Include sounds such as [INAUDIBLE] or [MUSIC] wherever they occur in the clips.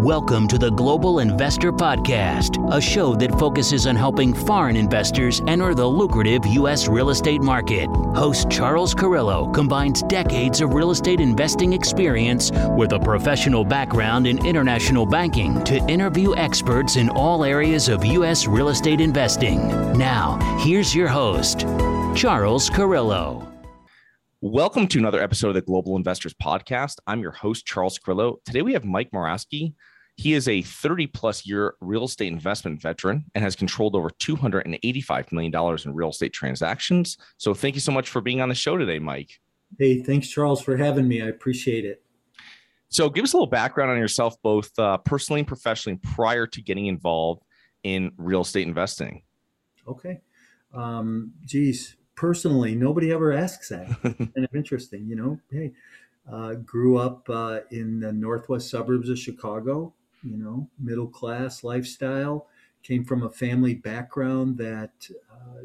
Welcome to the Global Investor Podcast, a show that focuses on helping foreign investors enter the lucrative U.S. real estate market. Host Charles Carrillo combines decades of real estate investing experience with a professional background in international banking to interview experts in all areas of U.S. real estate investing. Now, here's your host, Charles Carrillo. Welcome to another episode of the Global Investors Podcast. I'm your host, Charles Carrillo. Today we have Mike Morawski. He is a 30 plus year real estate investment veteran and has controlled over $285 million in real estate transactions. So thank you so much for being on the show today, Mike. Hey, thanks, Charles, for having me. I appreciate it. So give us a little background on yourself, both uh, personally and professionally, prior to getting involved in real estate investing. Okay. Um, geez, personally, nobody ever asks that. [LAUGHS] kind of interesting, you know. Hey, uh, grew up uh, in the northwest suburbs of Chicago you know, middle class lifestyle. Came from a family background that uh,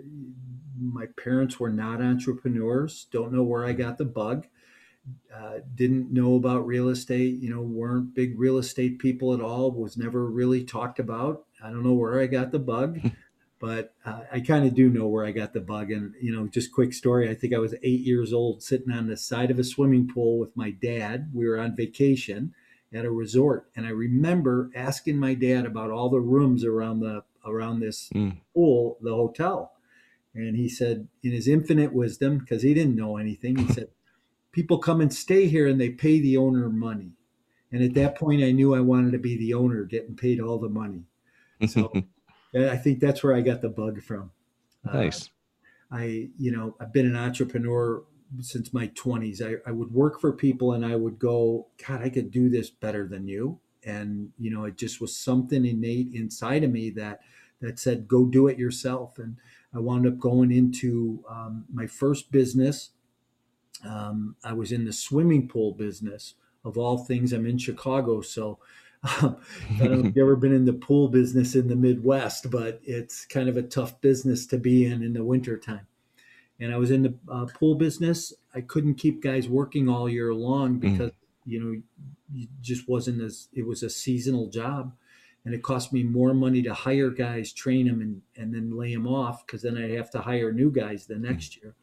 my parents were not entrepreneurs. Don't know where I got the bug. Uh, didn't know about real estate. You know, weren't big real estate people at all. Was never really talked about. I don't know where I got the bug. [LAUGHS] but uh, I kind of do know where I got the bug. And, you know, just quick story. I think I was eight years old sitting on the side of a swimming pool with my dad. We were on vacation at a resort, and I remember asking my dad about all the rooms around the around this mm. pool, the hotel, and he said, in his infinite wisdom, because he didn't know anything, he said, "People come and stay here, and they pay the owner money." And at that point, I knew I wanted to be the owner, getting paid all the money. So [LAUGHS] I think that's where I got the bug from. Nice. Uh, I, you know, I've been an entrepreneur since my 20s. I, I would work for people and I would go, God, I could do this better than you. And, you know, it just was something innate inside of me that that said, go do it yourself. And I wound up going into um, my first business. Um, I was in the swimming pool business of all things. I'm in Chicago. So [LAUGHS] I don't know if you've ever been in the pool business in the Midwest, but it's kind of a tough business to be in in the wintertime and I was in the uh, pool business. I couldn't keep guys working all year long mm. because mm. you know it just wasn't as it was a seasonal job, and it cost me more money to hire guys, train them, and and then lay them off because then I'd have to hire new guys the next mm. year.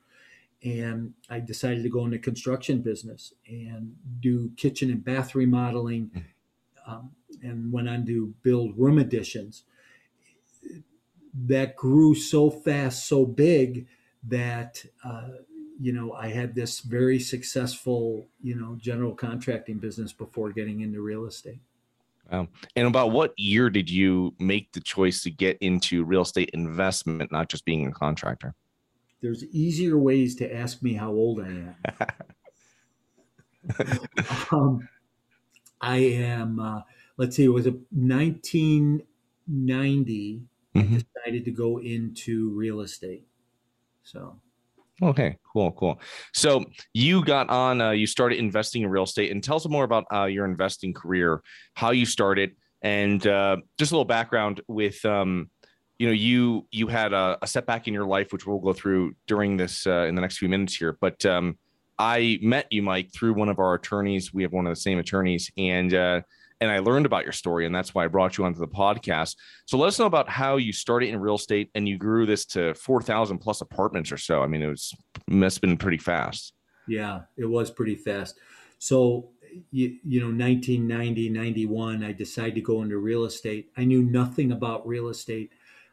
And I decided to go into construction business and do kitchen and bath remodeling, mm. um, and went on to build room additions. That grew so fast, so big that uh, you know I had this very successful you know general contracting business before getting into real estate. Wow. And about what year did you make the choice to get into real estate investment, not just being a contractor? There's easier ways to ask me how old I am. [LAUGHS] um, I am, uh, let's see, it was a 1990. Mm-hmm. I decided to go into real estate. So Okay, cool, cool. So you got on, uh, you started investing in real estate, and tell us more about uh, your investing career, how you started, and uh, just a little background with, um, you know, you you had a, a, setback in your life, which we'll go through during this uh, in the next few minutes here. But um, I met you, Mike, through one of our attorneys. We have one of the same attorneys, and uh, and I learned about your story, and that's why I brought you onto the podcast. So let us know about how you started in real estate and you grew this to four thousand plus apartments or so. I mean, it was must have been pretty fast. Yeah, it was pretty fast. So you, you know 1990 91 i decided to go into real estate i knew nothing about real estate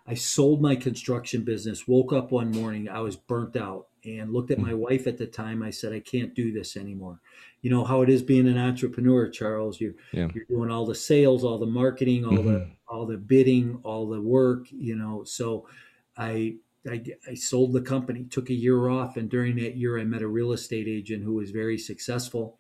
i sold my construction business woke up one morning i was burnt out and looked at my mm. wife at the time i said i can't do this anymore you know how it is being an entrepreneur, Charles. You yeah. you're doing all the sales, all the marketing, all mm-hmm. the all the bidding, all the work. You know, so I, I I sold the company, took a year off, and during that year, I met a real estate agent who was very successful,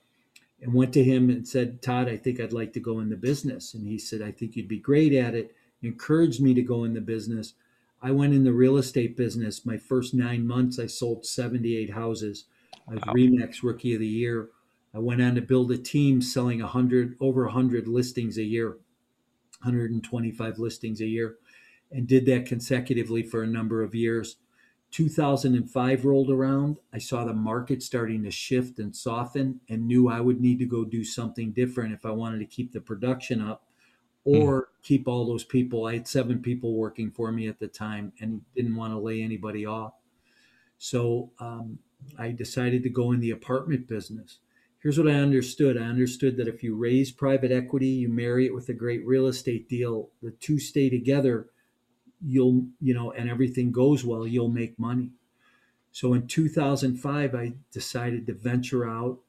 and went to him and said, Todd, I think I'd like to go in the business. And he said, I think you'd be great at it. Encouraged me to go in the business. I went in the real estate business. My first nine months, I sold 78 houses. I was wow. Remax Rookie of the Year. I went on to build a team selling 100 over 100 listings a year, 125 listings a year, and did that consecutively for a number of years. 2005 rolled around. I saw the market starting to shift and soften and knew I would need to go do something different if I wanted to keep the production up or mm. keep all those people. I had seven people working for me at the time and didn't want to lay anybody off. So um, I decided to go in the apartment business. Here's what I understood I understood that if you raise private equity, you marry it with a great real estate deal, the two stay together, you'll, you know, and everything goes well, you'll make money. So in 2005, I decided to venture out,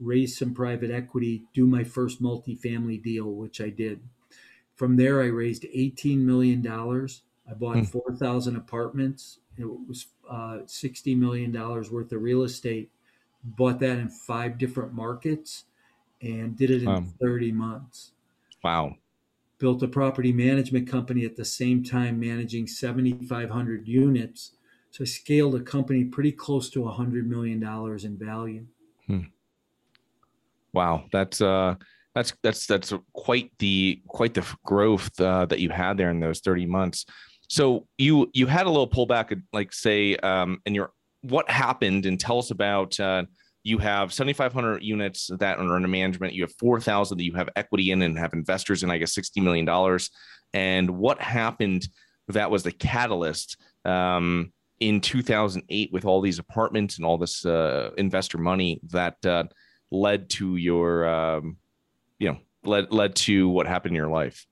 raise some private equity, do my first multifamily deal, which I did. From there, I raised $18 million. I bought hmm. 4,000 apartments. It was uh, $60 million worth of real estate. Bought that in five different markets and did it in um, 30 months. Wow. Built a property management company at the same time, managing 7,500 units. So I scaled a company pretty close to $100 million in value. Hmm. Wow. That's, uh, that's that's that's quite the quite the growth uh, that you had there in those 30 months. So you you had a little pullback like say um in your what happened and tell us about uh, you have 7500 units that are under management you have 4000 that you have equity in and have investors in i guess 60 million dollars. And what happened that was the catalyst um, in 2008 with all these apartments and all this uh, investor money that uh, led to your um, you know led led to what happened in your life?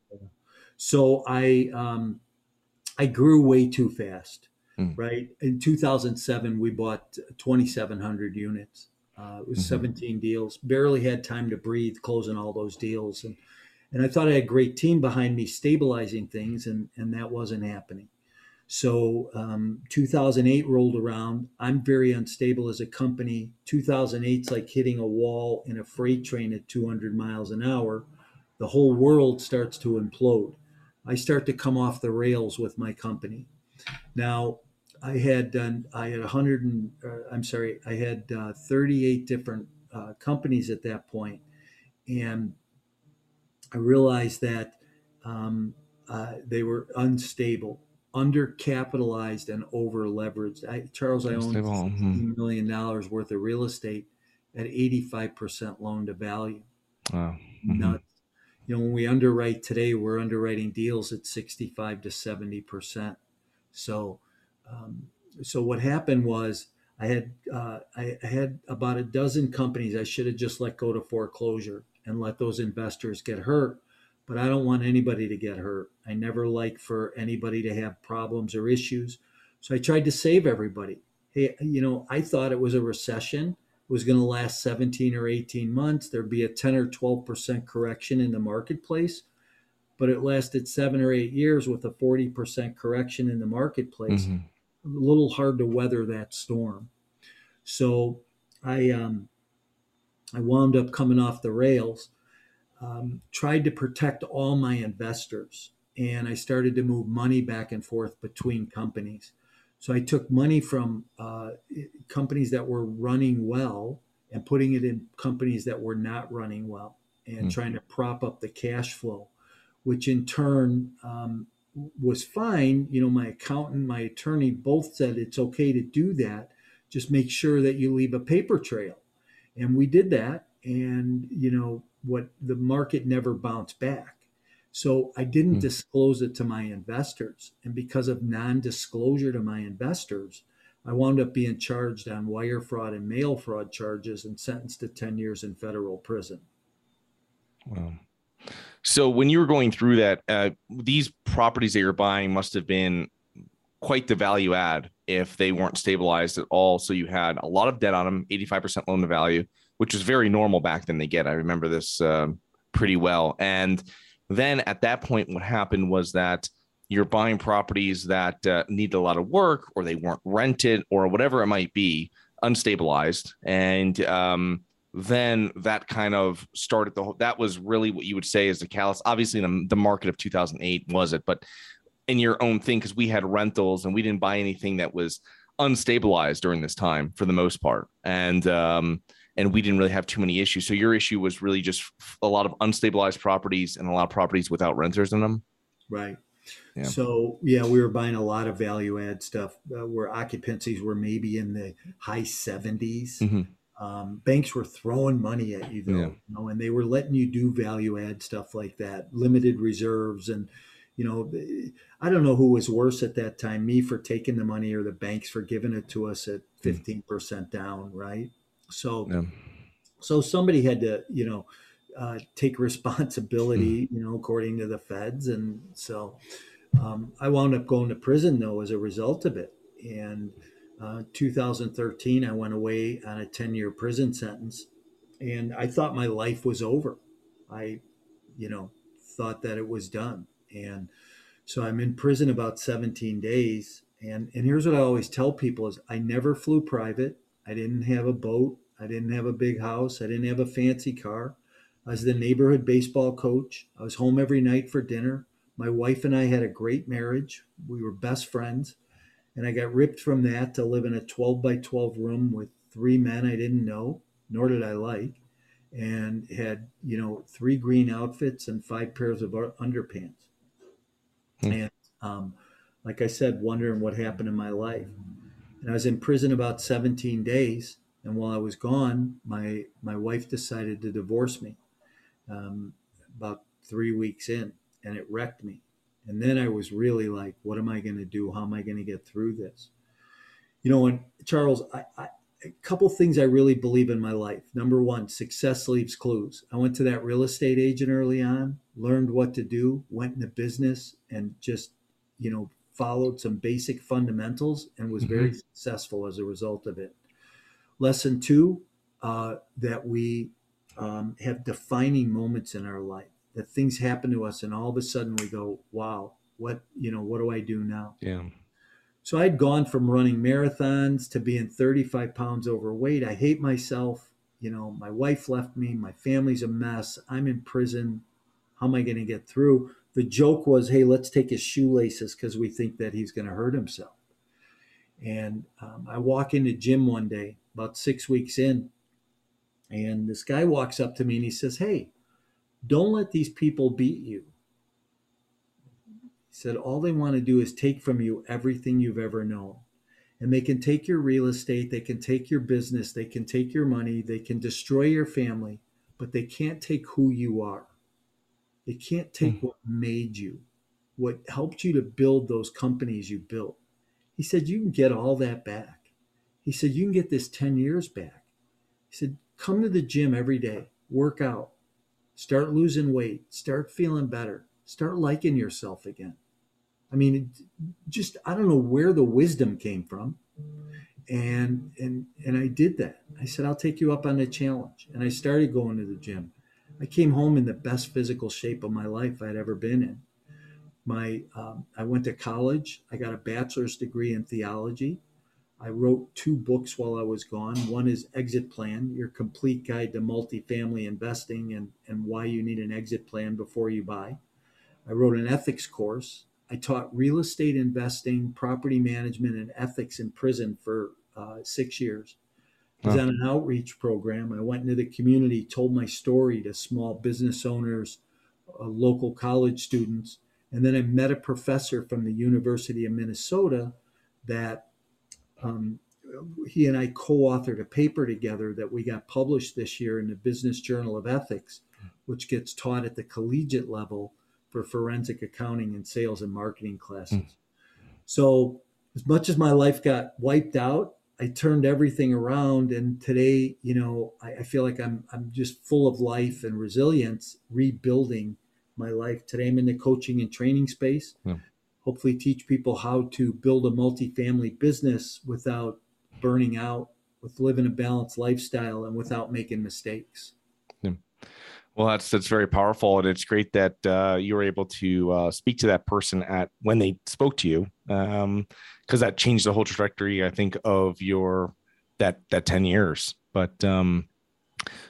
So I um, I grew way too fast. Mm. Right in 2007, we bought 2,700 units. Uh, it was mm-hmm. 17 deals. Barely had time to breathe closing all those deals, and and I thought I had a great team behind me stabilizing things, and and that wasn't happening. So um, 2008 rolled around. I'm very unstable as a company. 2008's like hitting a wall in a freight train at 200 miles an hour. The whole world starts to implode. I start to come off the rails with my company. Now, I had done. I had 100. And, uh, I'm sorry. I had uh, 38 different uh, companies at that point, and I realized that um, uh, they were unstable undercapitalized and over leveraged. I, Charles, I own mm-hmm. million dollars worth of real estate at 85% loan to value. Wow. Mm-hmm. Nuts. You know, when we underwrite today, we're underwriting deals at 65 to 70%. So, um, so what happened was I had, uh, I, I had about a dozen companies I should have just let go to foreclosure and let those investors get hurt but I don't want anybody to get hurt. I never like for anybody to have problems or issues. So I tried to save everybody. Hey, you know, I thought it was a recession. It was going to last 17 or 18 months. There'd be a 10 or 12% correction in the marketplace, but it lasted seven or eight years with a 40% correction in the marketplace. Mm-hmm. A little hard to weather that storm. So I, um, I wound up coming off the rails um, tried to protect all my investors and I started to move money back and forth between companies. So I took money from uh, companies that were running well and putting it in companies that were not running well and mm-hmm. trying to prop up the cash flow, which in turn um, was fine. You know, my accountant, my attorney both said it's okay to do that. Just make sure that you leave a paper trail. And we did that. And, you know, what the market never bounced back. So I didn't mm. disclose it to my investors. And because of non disclosure to my investors, I wound up being charged on wire fraud and mail fraud charges and sentenced to 10 years in federal prison. Wow. So when you were going through that, uh, these properties that you're buying must have been quite the value add if they weren't stabilized at all. So you had a lot of debt on them, 85% loan to value which was very normal back then. They get. I remember this um, pretty well. And then at that point, what happened was that you're buying properties that uh, need a lot of work, or they weren't rented, or whatever it might be, unstabilized, and um, then that kind of started the whole. That was really what you would say is the callus. Obviously, the, the market of 2008 was it, but in your own thing because we had rentals and we didn't buy anything that was unstabilized during this time for the most part, and um, and we didn't really have too many issues. So your issue was really just a lot of unstabilized properties and a lot of properties without renters in them. Right. Yeah. So yeah, we were buying a lot of value add stuff uh, where occupancies were maybe in the high 70s. Mm-hmm. Um, banks were throwing money at you though, yeah. you know, and they were letting you do value add stuff like that, limited reserves, and you know, I don't know who was worse at that time, me for taking the money or the banks for giving it to us at hmm. fifteen percent down, right? So, yeah. so somebody had to, you know, uh, take [LAUGHS] responsibility, hmm. you know, according to the feds, and so um, I wound up going to prison though as a result of it, and uh, 2013, I went away on a 10 year prison sentence and I thought my life was over. I, you know, thought that it was done. And so I'm in prison about 17 days. And, and here's what I always tell people is I never flew private. I didn't have a boat. I didn't have a big house. I didn't have a fancy car. I was the neighborhood baseball coach. I was home every night for dinner. My wife and I had a great marriage. We were best friends. And I got ripped from that to live in a 12 by 12 room with three men I didn't know, nor did I like, and had, you know, three green outfits and five pairs of underpants. Hmm. And um, like I said, wondering what happened in my life. And I was in prison about 17 days. And while I was gone, my, my wife decided to divorce me um, about three weeks in, and it wrecked me. And then I was really like, what am I going to do? How am I going to get through this? You know, and Charles, I, I, a couple things I really believe in my life. Number one, success leaves clues. I went to that real estate agent early on, learned what to do, went into business, and just, you know, followed some basic fundamentals and was very mm-hmm. successful as a result of it. Lesson two, uh, that we um, have defining moments in our life that things happen to us and all of a sudden we go wow what you know what do i do now? Yeah. So i'd gone from running marathons to being 35 pounds overweight. I hate myself. You know my wife left me. My family's a mess. I'm in prison. How am i going to get through? The joke was hey let's take his shoelaces because we think that he's going to hurt himself. And um, i walk into gym one day about six weeks in and this guy walks up to me and he says hey don't let these people beat you. He said, All they want to do is take from you everything you've ever known. And they can take your real estate, they can take your business, they can take your money, they can destroy your family, but they can't take who you are. They can't take mm. what made you, what helped you to build those companies you built. He said, You can get all that back. He said, You can get this 10 years back. He said, Come to the gym every day, work out, Start losing weight. Start feeling better. Start liking yourself again. I mean, just I don't know where the wisdom came from, and and and I did that. I said I'll take you up on the challenge, and I started going to the gym. I came home in the best physical shape of my life I'd ever been in. My um, I went to college. I got a bachelor's degree in theology. I wrote two books while I was gone. One is Exit Plan, your complete guide to multifamily investing and, and why you need an exit plan before you buy. I wrote an ethics course. I taught real estate investing, property management, and ethics in prison for uh, six years. I was on an outreach program. I went into the community, told my story to small business owners, uh, local college students. And then I met a professor from the University of Minnesota that um, he and I co-authored a paper together that we got published this year in the Business Journal of Ethics, which gets taught at the collegiate level for forensic accounting and sales and marketing classes. Mm. So, as much as my life got wiped out, I turned everything around, and today, you know, I, I feel like I'm I'm just full of life and resilience, rebuilding my life. Today, I'm in the coaching and training space. Mm hopefully teach people how to build a multifamily business without burning out, with living a balanced lifestyle and without making mistakes. Yeah. Well, that's that's very powerful, and it's great that uh, you were able to uh, speak to that person at when they spoke to you, because um, that changed the whole trajectory. I think of your that that ten years. But um,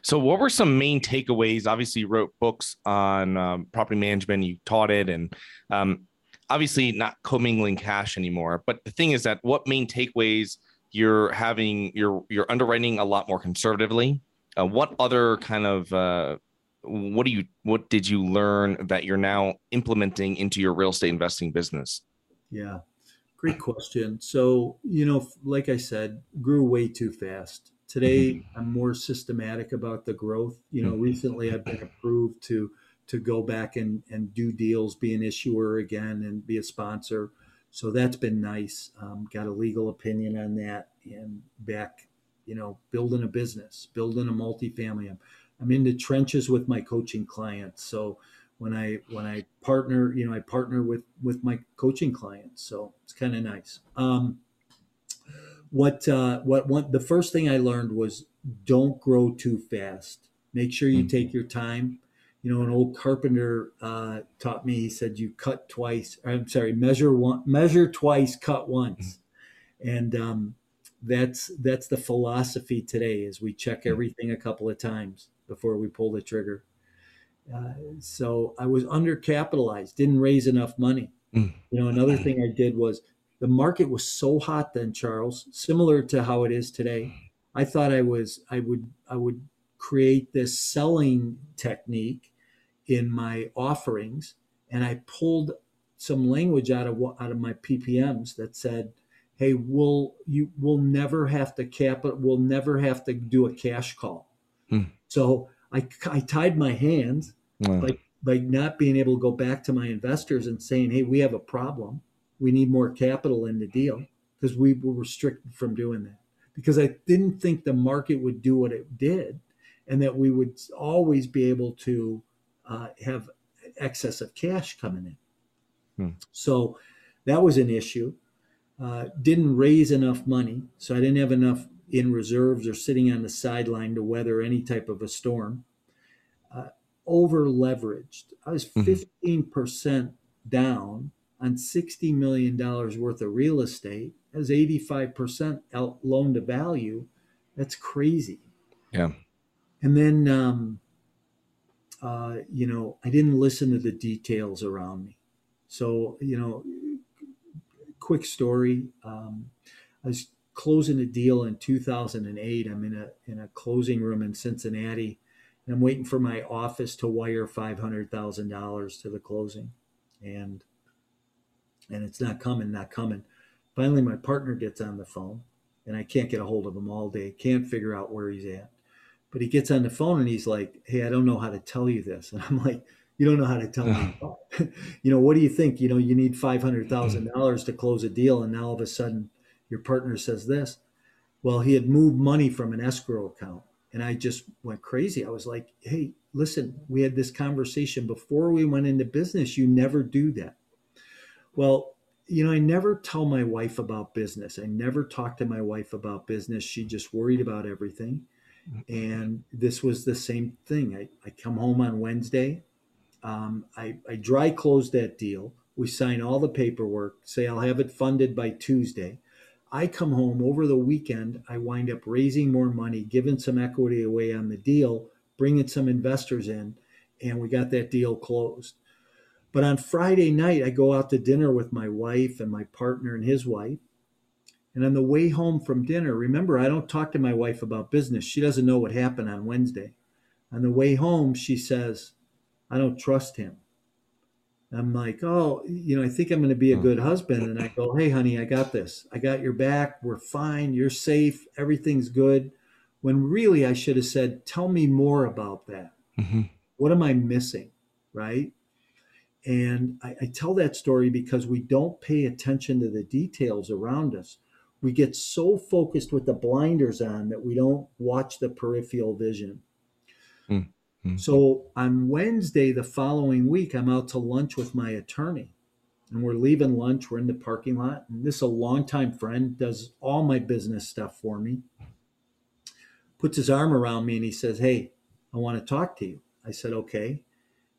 so, what were some main takeaways? Obviously, you wrote books on um, property management. You taught it, and um, obviously not commingling cash anymore. But the thing is that what main takeaways you're having, you're you're underwriting a lot more conservatively. Uh, what other kind of uh, what do you what did you learn that you're now implementing into your real estate investing business? Yeah, great question. So you know, like I said, grew way too fast Today, mm-hmm. I'm more systematic about the growth. You know, mm-hmm. recently I've been approved to to go back and, and do deals, be an issuer again, and be a sponsor. So that's been nice. Um, got a legal opinion on that, and back, you know, building a business, building a multifamily. I'm, I'm in the trenches with my coaching clients. So when I when I partner, you know, I partner with with my coaching clients. So it's kind of nice. Um, what uh, what one the first thing I learned was don't grow too fast. Make sure you mm-hmm. take your time. You know, an old carpenter uh, taught me. He said, "You cut twice." I'm sorry, measure one, measure twice, cut once, mm-hmm. and um, that's that's the philosophy today. Is we check mm-hmm. everything a couple of times before we pull the trigger. Uh, so I was undercapitalized, didn't raise enough money. Mm. You know, another thing I did was the market was so hot then, Charles, similar to how it is today. I thought I was I would I would create this selling technique in my offerings, and I pulled some language out of out of my PPMs that said, "Hey, we'll you will never have to cap it. We'll never have to do a cash call." Hmm. So I, I tied my hands wow. by, by not being able to go back to my investors and saying, hey, we have a problem. We need more capital in the deal because we were restricted from doing that. Because I didn't think the market would do what it did and that we would always be able to uh, have excess of cash coming in. Hmm. So that was an issue. Uh, didn't raise enough money. So I didn't have enough in reserves or sitting on the sideline to weather any type of a storm. Uh, over leveraged. I was 15% mm-hmm. down on $60 million worth of real estate as 85% loan to value. That's crazy. Yeah. And then, um, uh, you know, I didn't listen to the details around me. So, you know, quick story. Um, I was closing a deal in 2008. I'm in a in a closing room in Cincinnati, and I'm waiting for my office to wire five hundred thousand dollars to the closing, and and it's not coming, not coming. Finally, my partner gets on the phone, and I can't get a hold of him all day. Can't figure out where he's at, but he gets on the phone and he's like, "Hey, I don't know how to tell you this," and I'm like. You don't know how to tell me. [LAUGHS] you know, what do you think? You know, you need five hundred thousand dollars to close a deal, and now all of a sudden your partner says this. Well, he had moved money from an escrow account. And I just went crazy. I was like, hey, listen, we had this conversation before we went into business. You never do that. Well, you know, I never tell my wife about business. I never talk to my wife about business. She just worried about everything. And this was the same thing. I, I come home on Wednesday. Um, I, I dry close that deal. We sign all the paperwork, say I'll have it funded by Tuesday. I come home over the weekend, I wind up raising more money, giving some equity away on the deal, bringing some investors in, and we got that deal closed. But on Friday night, I go out to dinner with my wife and my partner and his wife. And on the way home from dinner, remember, I don't talk to my wife about business. She doesn't know what happened on Wednesday. On the way home, she says, I don't trust him. I'm like, oh, you know, I think I'm going to be a good husband. And I go, hey, honey, I got this. I got your back. We're fine. You're safe. Everything's good. When really I should have said, tell me more about that. Mm-hmm. What am I missing? Right. And I, I tell that story because we don't pay attention to the details around us. We get so focused with the blinders on that we don't watch the peripheral vision. Mm. Mm-hmm. So on Wednesday, the following week, I'm out to lunch with my attorney. And we're leaving lunch. We're in the parking lot. And this is a longtime friend, does all my business stuff for me. Puts his arm around me and he says, Hey, I want to talk to you. I said, Okay.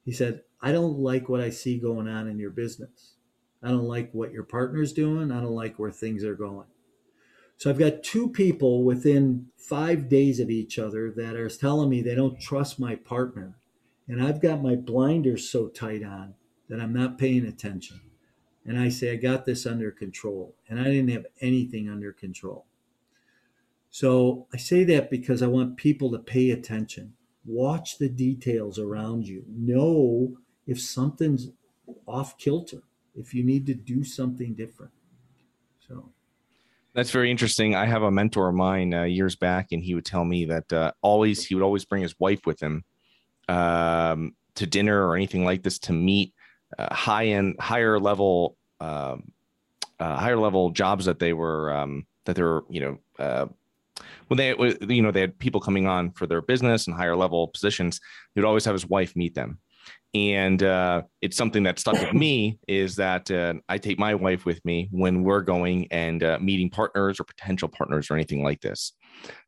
He said, I don't like what I see going on in your business. I don't like what your partner's doing. I don't like where things are going. So I've got two people within five days of each other that are telling me they don't trust my partner. And I've got my blinders so tight on that I'm not paying attention. And I say, I got this under control. And I didn't have anything under control. So I say that because I want people to pay attention. Watch the details around you. Know if something's off kilter, if you need to do something different. So That's very interesting. I have a mentor of mine uh, years back, and he would tell me that uh, always he would always bring his wife with him um, to dinner or anything like this to meet uh, high end, higher level, um, uh, higher level jobs that they were um, that they were, you know, uh, when they, you know, they had people coming on for their business and higher level positions. He would always have his wife meet them and uh, it's something that stuck with me is that uh, I take my wife with me when we're going and uh, meeting partners or potential partners or anything like this.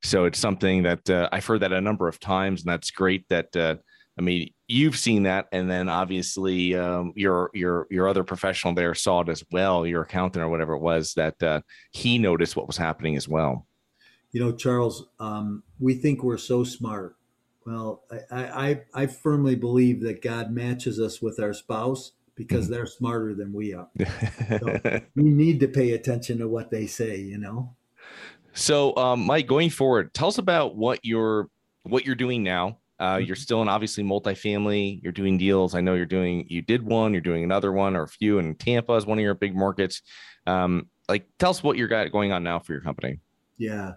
So it's something that uh, I've heard that a number of times, and that's great. That uh, I mean, you've seen that, and then obviously um, your your your other professional there saw it as well, your accountant or whatever it was, that uh, he noticed what was happening as well. You know, Charles, um, we think we're so smart well, I, I, I firmly believe that God matches us with our spouse because mm-hmm. they're smarter than we are. So [LAUGHS] we need to pay attention to what they say, you know. So, um, Mike, going forward, tell us about what you're what you're doing now. Uh, you're mm-hmm. still in obviously multifamily. You're doing deals. I know you're doing. You did one. You're doing another one or a few. And Tampa is one of your big markets. Um, like, tell us what you got going on now for your company. Yeah.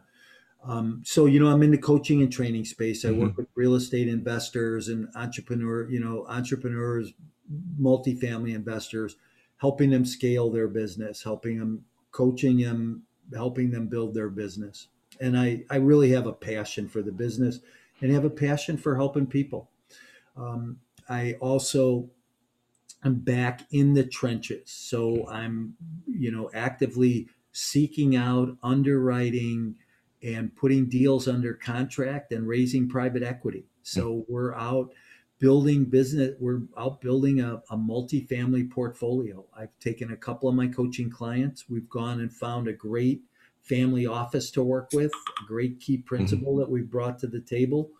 Um, so you know, I'm in the coaching and training space. I mm-hmm. work with real estate investors and entrepreneur, you know, entrepreneurs, multifamily investors, helping them scale their business, helping them, coaching them, helping them build their business. And I, I really have a passion for the business and have a passion for helping people. Um, I also am back in the trenches, so I'm, you know, actively seeking out underwriting and putting deals under contract and raising private equity. So we're out building business. We're out building a, a multifamily portfolio. I've taken a couple of my coaching clients. We've gone and found a great family office to work with, a great key principle mm-hmm. that we've brought to the table.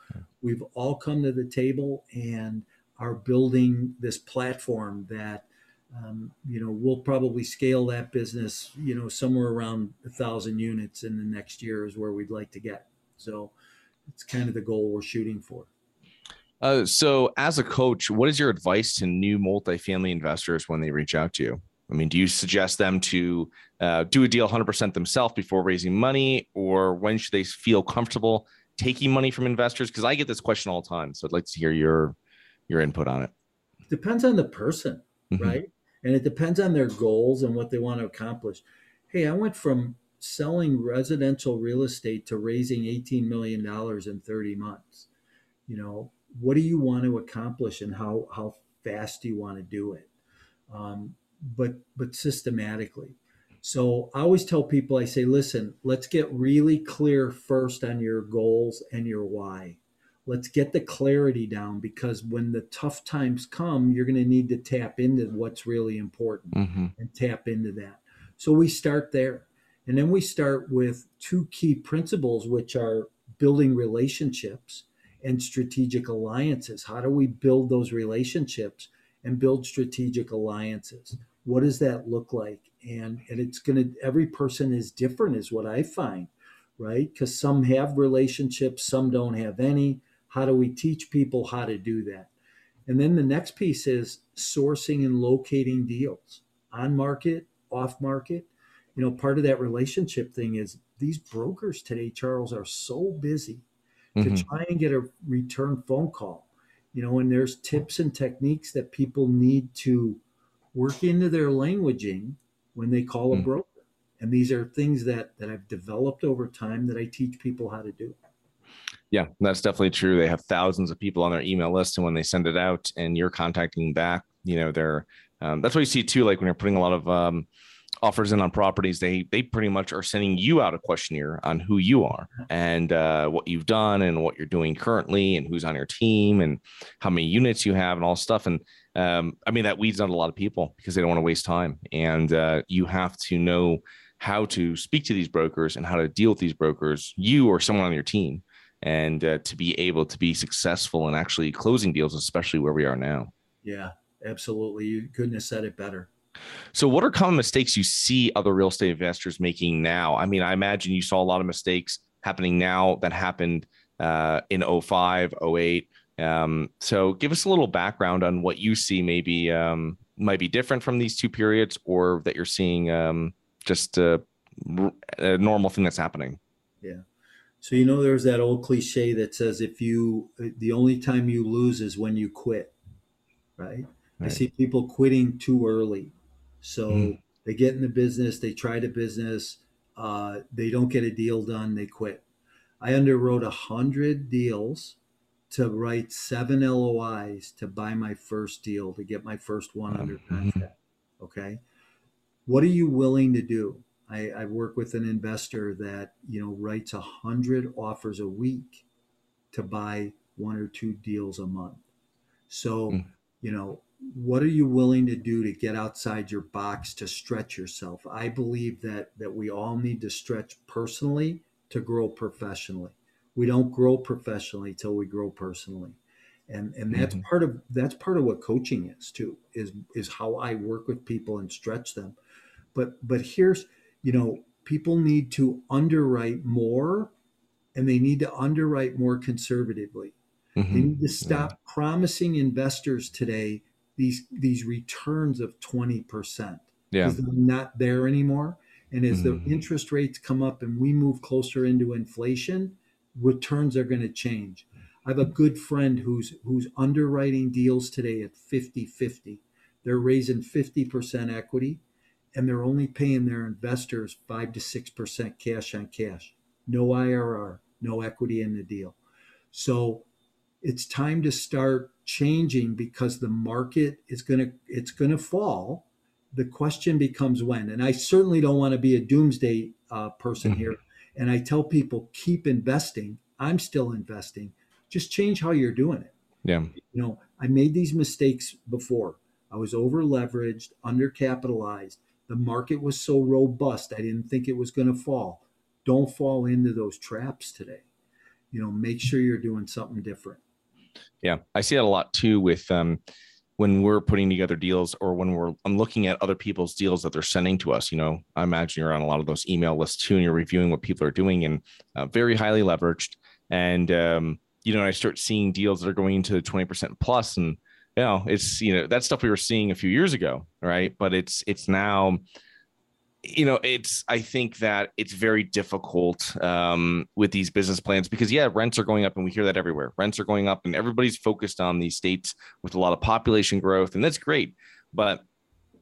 We've all come to the table and are building this platform that um, you know, we'll probably scale that business, you know, somewhere around a thousand units in the next year is where we'd like to get. So it's kind of the goal we're shooting for. Uh, so, as a coach, what is your advice to new multifamily investors when they reach out to you? I mean, do you suggest them to uh, do a deal 100% themselves before raising money, or when should they feel comfortable taking money from investors? Because I get this question all the time, so I'd like to hear your your input on it. Depends on the person, mm-hmm. right? And it depends on their goals and what they want to accomplish. Hey, I went from selling residential real estate to raising $18 million in 30 months. You know, what do you want to accomplish and how, how fast do you want to do it? Um, but, but systematically. So I always tell people, I say, listen, let's get really clear first on your goals and your why let's get the clarity down because when the tough times come you're going to need to tap into what's really important mm-hmm. and tap into that. So we start there and then we start with two key principles which are building relationships and strategic alliances. How do we build those relationships and build strategic alliances? What does that look like? And and it's going to every person is different is what i find right? Because some have relationships some don't have any how do we teach people how to do that? And then the next piece is sourcing and locating deals on market, off market. You know, part of that relationship thing is these brokers today, Charles, are so busy mm-hmm. to try and get a return phone call. You know, and there's tips and techniques that people need to work into their languaging when they call a mm. broker. And these are things that that I've developed over time that I teach people how to do. Yeah, that's definitely true. They have thousands of people on their email list, and when they send it out, and you're contacting back, you know, they're um, that's what you see too. Like when you're putting a lot of um, offers in on properties, they they pretty much are sending you out a questionnaire on who you are and uh, what you've done and what you're doing currently, and who's on your team, and how many units you have, and all stuff. And um, I mean that weeds out a lot of people because they don't want to waste time, and uh, you have to know how to speak to these brokers and how to deal with these brokers, you or someone on your team and uh, to be able to be successful in actually closing deals, especially where we are now. Yeah, absolutely. You couldn't have said it better. So, what are common mistakes you see other real estate investors making now? I mean, I imagine you saw a lot of mistakes happening now that happened uh, in 05, 08. Um, so, give us a little background on what you see maybe um, might be different from these two periods or that you're seeing um, just uh, a normal thing that's happening. Yeah. So you know, there's that old cliche that says if you the only time you lose is when you quit, right? right. I see people quitting too early, so mm. they get in the business, they try the business, uh, they don't get a deal done, they quit. I underwrote a hundred deals to write seven LOIs to buy my first deal to get my first one under mm-hmm. contract. Okay, what are you willing to do? I, I work with an investor that you know writes a hundred offers a week to buy one or two deals a month. So, mm. you know, what are you willing to do to get outside your box to stretch yourself? I believe that that we all need to stretch personally to grow professionally. We don't grow professionally till we grow personally. And and that's mm-hmm. part of that's part of what coaching is too, is is how I work with people and stretch them. But but here's you know, people need to underwrite more and they need to underwrite more conservatively. Mm-hmm. They need to stop yeah. promising investors today these these returns of 20%. Yeah. Because they're not there anymore. And as mm-hmm. the interest rates come up and we move closer into inflation, returns are going to change. I have a good friend who's who's underwriting deals today at 50-50. They're raising 50% equity and they're only paying their investors five to six percent cash on cash, no IRR, no equity in the deal. So it's time to start changing because the market is going to it's going to fall. The question becomes when, and I certainly don't want to be a doomsday uh, person mm-hmm. here. And I tell people keep investing. I'm still investing. Just change how you're doing it. Yeah. You know, I made these mistakes before. I was over leveraged, undercapitalized the market was so robust, I didn't think it was going to fall. Don't fall into those traps today. You know, make sure you're doing something different. Yeah, I see that a lot too with um, when we're putting together deals or when we're I'm looking at other people's deals that they're sending to us. You know, I imagine you're on a lot of those email lists too, and you're reviewing what people are doing and uh, very highly leveraged. And um, you know, I start seeing deals that are going into 20% plus and you know, it's you know that stuff we were seeing a few years ago, right? But it's it's now, you know, it's I think that it's very difficult um, with these business plans because yeah, rents are going up, and we hear that everywhere. Rents are going up, and everybody's focused on these states with a lot of population growth, and that's great, but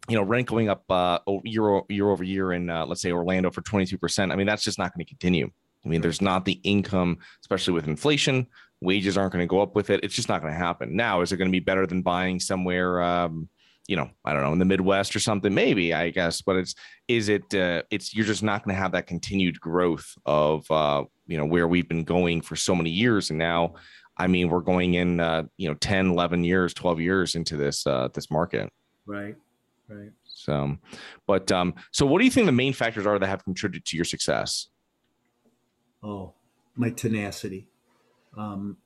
you know, rent going up uh, year year over year in uh, let's say Orlando for twenty two percent. I mean, that's just not going to continue. I mean, there's not the income, especially with inflation wages aren't going to go up with it. It's just not going to happen. Now, is it going to be better than buying somewhere, um, you know, I don't know, in the Midwest or something? Maybe, I guess. But it's, is it, uh, it's, you're just not going to have that continued growth of, uh, you know, where we've been going for so many years. And now, I mean, we're going in, uh, you know, 10, 11 years, 12 years into this, uh, this market. Right. Right. So, but, um, so what do you think the main factors are that have contributed to your success? Oh, my tenacity um,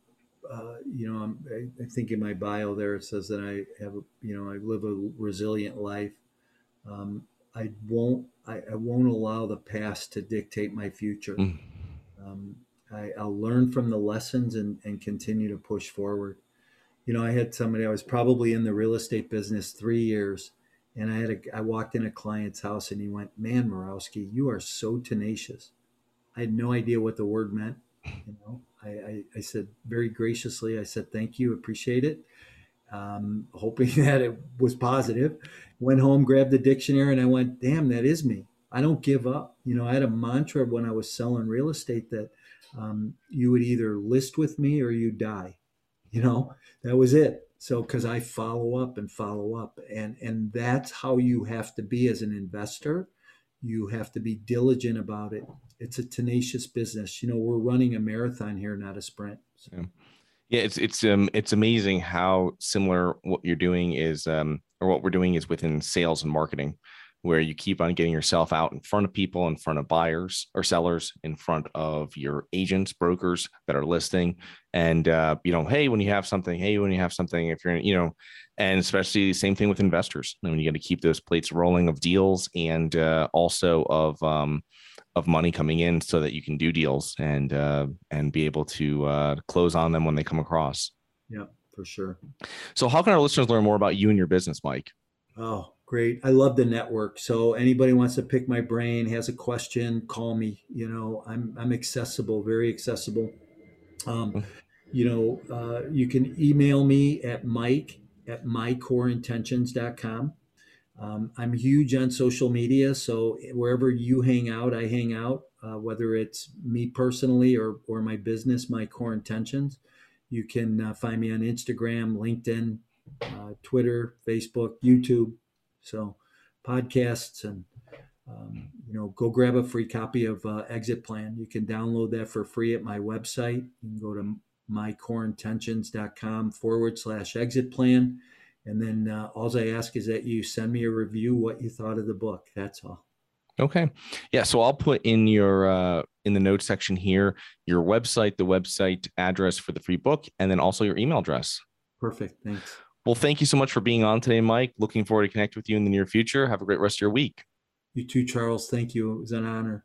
uh, you know, I, I, think in my bio there it says that I have, you know, I live a resilient life. Um, I won't, I, I, won't allow the past to dictate my future. Mm. Um, I, will learn from the lessons and, and continue to push forward. You know, I had somebody, I was probably in the real estate business three years, and I had a, I walked in a client's house and he went, "Man, Morawski, you are so tenacious." I had no idea what the word meant. You know, I, I, I said very graciously, I said, thank you, appreciate it. Um, hoping [LAUGHS] that it was positive. Went home, grabbed the dictionary, and I went, damn, that is me. I don't give up. You know, I had a mantra when I was selling real estate that um, you would either list with me or you die. You know, that was it. So, because I follow up and follow up, and and that's how you have to be as an investor. You have to be diligent about it it's a tenacious business. You know, we're running a marathon here, not a sprint. So. Yeah. yeah, it's it's um it's amazing how similar what you're doing is um or what we're doing is within sales and marketing, where you keep on getting yourself out in front of people, in front of buyers or sellers, in front of your agents, brokers that are listing, and uh, you know, hey, when you have something, hey, when you have something, if you're you know, and especially the same thing with investors. I mean, you got to keep those plates rolling of deals and uh, also of um, of money coming in so that you can do deals and uh, and be able to uh, close on them when they come across. Yeah, for sure. So, how can our listeners learn more about you and your business, Mike? Oh, Great. I love the network. So anybody wants to pick my brain, has a question, call me. You know, I'm I'm accessible, very accessible. Um, mm. you know, uh, you can email me at Mike at mycoreintentions.com. Um, I'm huge on social media, so wherever you hang out, I hang out. Uh, whether it's me personally or or my business, my core intentions. You can uh, find me on Instagram, LinkedIn, uh, Twitter, Facebook, YouTube. So podcasts and um, you know, go grab a free copy of uh, Exit Plan. You can download that for free at my website. You can go to mycoreintentions.com forward slash exit plan. And then uh, all I ask is that you send me a review what you thought of the book. That's all. Okay. Yeah. So I'll put in your uh, in the notes section here your website, the website address for the free book, and then also your email address. Perfect. Thanks. Well, thank you so much for being on today, Mike. Looking forward to connect with you in the near future. Have a great rest of your week. You too, Charles. Thank you. It was an honor.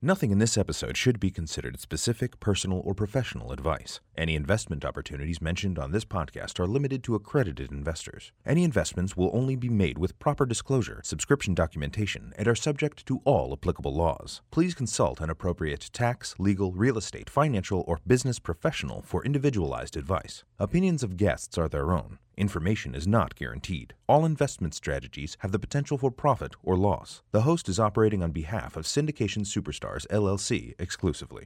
Nothing in this episode should be considered specific, personal, or professional advice. Any investment opportunities mentioned on this podcast are limited to accredited investors. Any investments will only be made with proper disclosure, subscription documentation, and are subject to all applicable laws. Please consult an appropriate tax, legal, real estate, financial, or business professional for individualized advice. Opinions of guests are their own. Information is not guaranteed. All investment strategies have the potential for profit or loss. The host is operating on behalf of Syndication Superstars LLC exclusively.